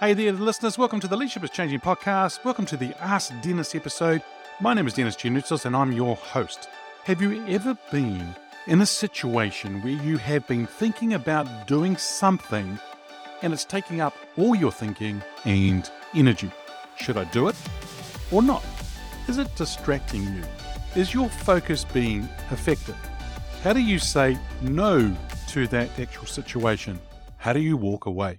Hey there, listeners. Welcome to the Leadership is Changing podcast. Welcome to the Ask Denis episode. My name is Denis Gianoutsos and I'm your host. Have you ever been in a situation where you have been thinking about doing something and it's taking up all your thinking and energy? Should I do it or not? Is it distracting you? Is your focus being affected? How do you say no to that actual situation? How do you walk away?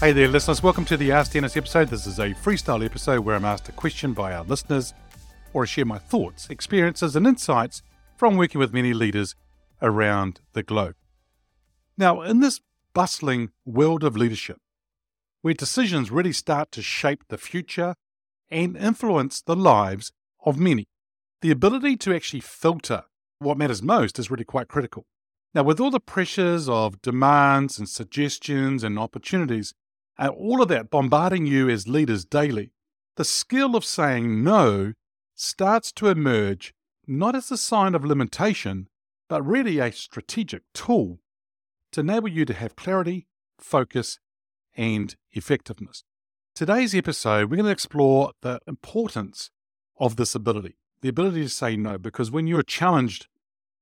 Hey there, listeners. Welcome to the Ask Denis episode. This is a freestyle episode where I'm asked a question by our listeners or I share my thoughts, experiences, and insights from working with many leaders around the globe. Now, in this bustling world of leadership, where decisions really start to shape the future and influence the lives of many, the ability to actually filter what matters most is really quite critical. Now, with all the pressures of demands and suggestions and opportunities, and all of that bombarding you as leaders daily, the skill of saying no starts to emerge not as a sign of limitation, but really a strategic tool to enable you to have clarity, focus, and effectiveness. Today's episode, we're going to explore the importance of this ability, the ability to say no, because when you're challenged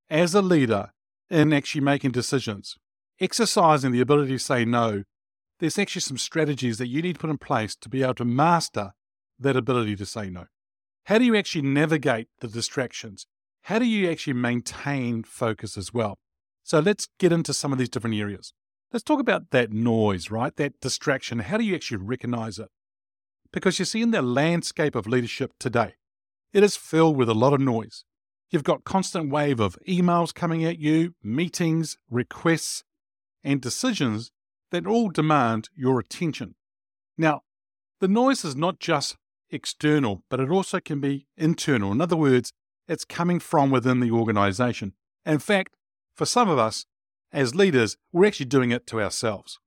as a leader in actually making decisions, exercising the ability to say no there's actually some strategies that you need to put in place to be able to master that ability to say no. How do you actually navigate the distractions? How do you actually maintain focus as well? So let's get into some of these different areas. Let's talk about that noise, right? That distraction. How do you actually recognize it? Because you see, in the landscape of leadership today, it is filled with a lot of noise. You've got constant wave of emails coming at you, meetings, requests, and decisions that all demand your attention. Now, the noise is not just external, but it also can be internal. In other words, it's coming from within the organization. In fact, for some of us as leaders, we're actually doing it to ourselves.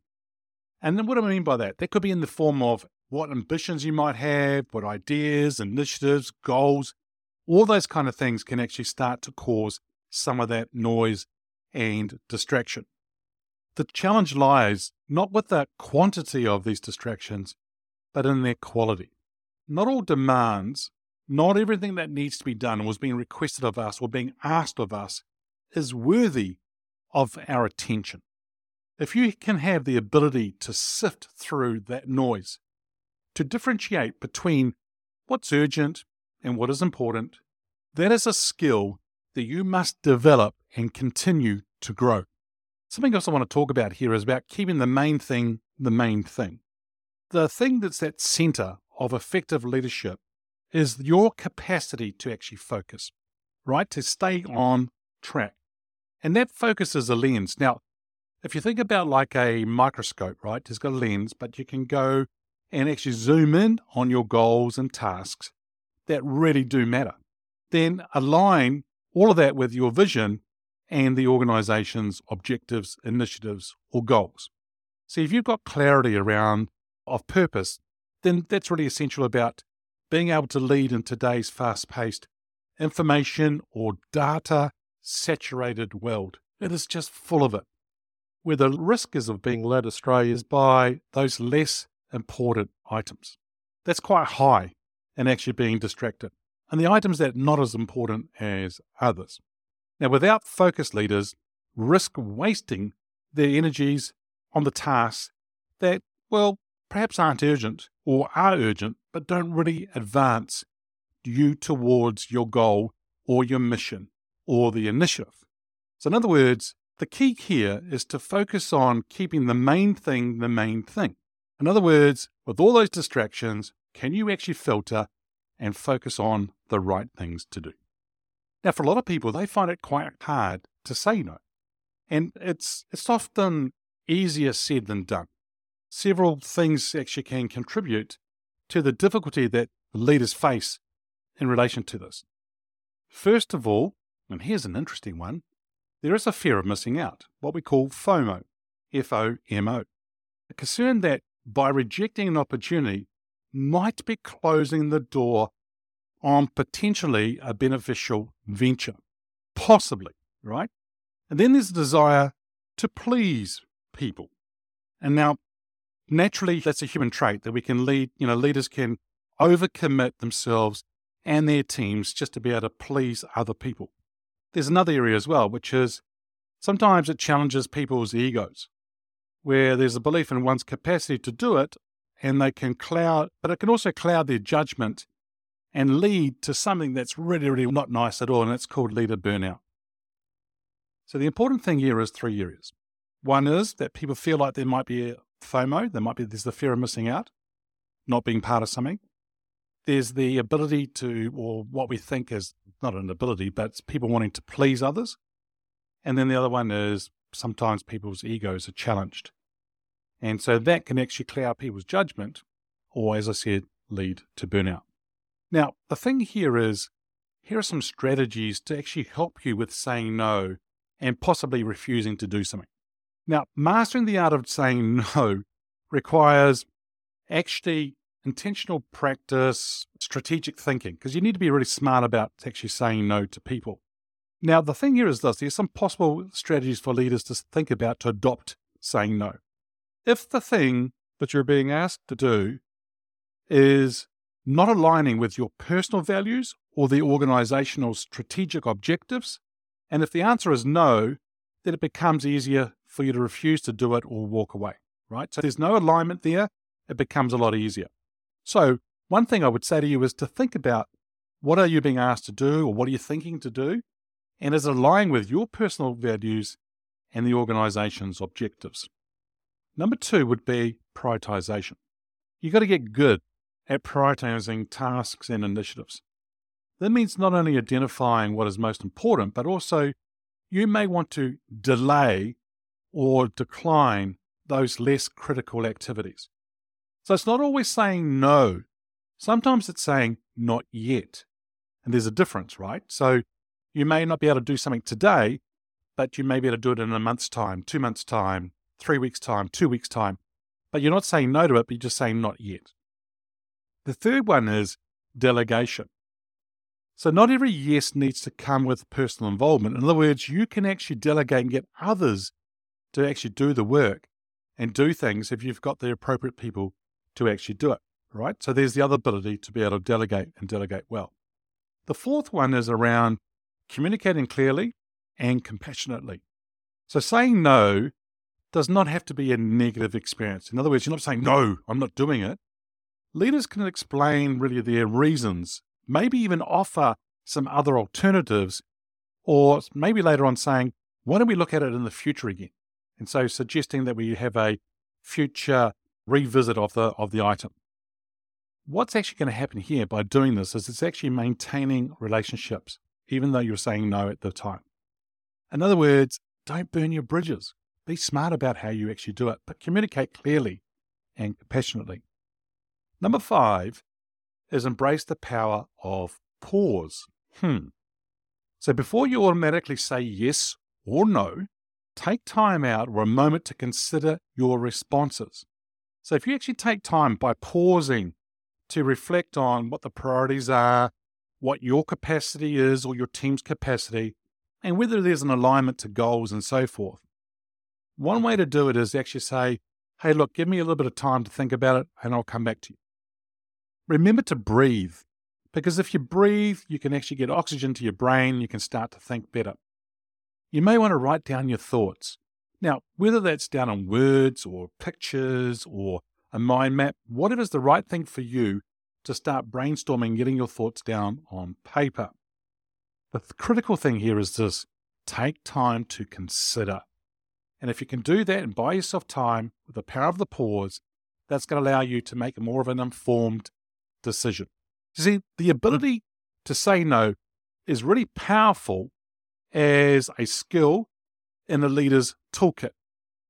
And then what do I mean by that? That could be in the form of what ambitions you might have, what ideas, initiatives, goals, all those kind of things can actually start to cause some of that noise and distraction. The challenge lies not with the quantity of these distractions, but in their quality. Not all demands, not everything that needs to be done was being requested of us or being asked of us is worthy of our attention. If you can have the ability to sift through that noise, to differentiate between what's urgent and what is important, that is a skill that you must develop and continue to grow. Something else I want to talk about here is about keeping the main thing the main thing. The thing that's at center of effective leadership is your capacity to actually focus, right? To stay on track. And that focus is a lens. Now, if you think about like a microscope, right? It's got a lens, but you can go and actually zoom in on your goals and tasks that really do matter. Then align all of that with your vision and the organization's objectives, initiatives, or goals. So if you've got clarity around of purpose, then that's really essential about being able to lead in today's fast paced information or data saturated world. It is just full of it. Where the risk is of being led astray is by those less important items. That's quite high in actually being distracted. And the items that are not as important as others. Now, without focused leaders, risk wasting their energies on the tasks that, well, perhaps aren't urgent or are urgent, but don't really advance you towards your goal or your mission or the initiative. So, in other words, the key here is to focus on keeping the main thing the main thing. In other words, with all those distractions, can you actually filter and focus on the right things to do? Now, for a lot of people, they find it quite hard to say no. And it's, it's often easier said than done. Several things actually can contribute to the difficulty that leaders face in relation to this. First of all, and here's an interesting one, there is a fear of missing out, what we call FOMO, F O M O, a concern that by rejecting an opportunity might be closing the door on potentially a beneficial venture, possibly, right? And then there's a desire to please people. And now, naturally, that's a human trait that we can lead, you know, leaders can overcommit themselves and their teams just to be able to please other people. There's another area as well, which is sometimes it challenges people's egos, where there's a belief in one's capacity to do it and they can cloud, but it can also cloud their judgment and lead to something that's really, really not nice at all, and it's called leader burnout. So the important thing here is three areas. One is that people feel like there might be a FOMO, there might be there's the fear of missing out, not being part of something. There's the ability to, or what we think is not an ability, but people wanting to please others. And then the other one is sometimes people's egos are challenged. And so that can actually cloud people's judgment, or as I said, lead to burnout. Now, the thing here is, here are some strategies to actually help you with saying no and possibly refusing to do something. Now, mastering the art of saying no requires actually intentional practice, strategic thinking, because you need to be really smart about actually saying no to people. Now, the thing here is this there's some possible strategies for leaders to think about to adopt saying no. If the thing that you're being asked to do is not aligning with your personal values or the organizational strategic objectives, and if the answer is no, then it becomes easier for you to refuse to do it or walk away, right? So there's no alignment there, it becomes a lot easier. So, one thing I would say to you is to think about what are you being asked to do or what are you thinking to do? And is it aligning with your personal values and the organization's objectives? Number two would be prioritization. You've got to get good at prioritizing tasks and initiatives. That means not only identifying what is most important, but also you may want to delay or decline those less critical activities. So it's not always saying no. Sometimes it's saying not yet. And there's a difference, right? So you may not be able to do something today, but you may be able to do it in a month's time, two months' time, three weeks' time, two weeks' time. But you're not saying no to it, but you're just saying not yet. The third one is delegation. So, not every yes needs to come with personal involvement. In other words, you can actually delegate and get others to actually do the work and do things if you've got the appropriate people to actually do it, right? So there's the other ability to be able to delegate and delegate well. The fourth one is around communicating clearly and compassionately. So saying no does not have to be a negative experience. In other words, you're not saying, no, I'm not doing it. Leaders can explain really their reasons, maybe even offer some other alternatives, or maybe later on saying, why don't we look at it in the future again? And so suggesting that we have a future revisit of the of the item. What's actually going to happen here by doing this is it's actually maintaining relationships, even though you're saying no at the time. In other words, don't burn your bridges. Be smart about how you actually do it, but communicate clearly and compassionately. Number five is embrace the power of pause. Hmm. So before you automatically say yes or no, take time out or a moment to consider your responses. So if you actually take time by pausing to reflect on what the priorities are, what your capacity is or your team's capacity, and whether there's an alignment to goals and so forth. One way to do it is actually say, hey, look, give me a little bit of time to think about it and I'll come back to you. Remember to breathe, because if you breathe, you can actually get oxygen to your brain, you can start to think better. You may want to write down your thoughts. Now, whether that's down on words or pictures or a mind map, whatever's the right thing for you to start brainstorming, getting your thoughts down on paper. The critical thing here is this take time to consider. And if you can do that and buy yourself time with the power of the pause, that's going to allow you to make more of an informed decision. You see, the ability to say no is really powerful as a skill in a leader's toolkit.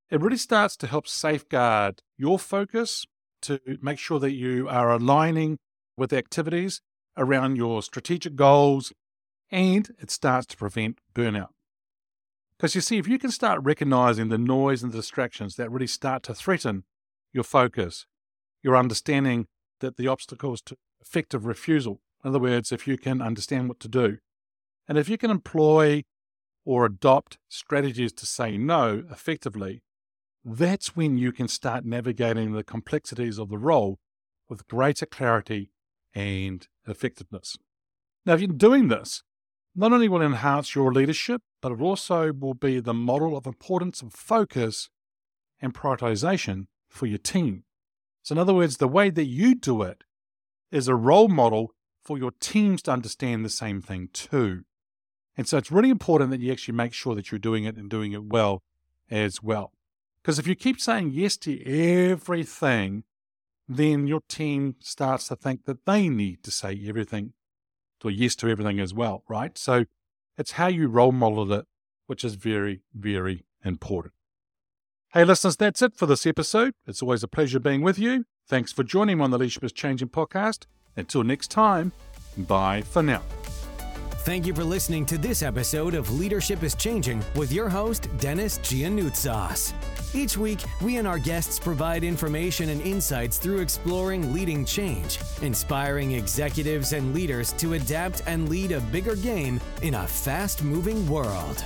It really starts to help safeguard your focus to make sure that you are aligning with activities around your strategic goals and it starts to prevent burnout. Because you see, if you can start recognizing the noise and the distractions that really start to threaten your focus, your understanding that the obstacles to effective refusal, in other words, if you can understand what to do, and if you can employ or adopt strategies to say no effectively, that's when you can start navigating the complexities of the role with greater clarity and effectiveness. Now, if you're doing this, not only will it enhance your leadership, but it also will be the model of importance of focus and prioritization for your team. So, in other words, the way that you do it is a role model for your teams to understand the same thing too. And so it's really important that you actually make sure that you're doing it and doing it well as well. Because if you keep saying yes to everything, then your team starts to think that they need to say everything or yes to everything as well, right? So it's how you role model it, which is very, very important. Hey, listeners, that's it for this episode. It's always a pleasure being with you. Thanks for joining me on the Leadership is Changing podcast. Until next time, bye for now. Thank you for listening to this episode of Leadership is Changing with your host, Denis Gianoutsos. Each week, we and our guests provide information and insights through exploring leading change, inspiring executives and leaders to adapt and lead a bigger game in a fast moving world.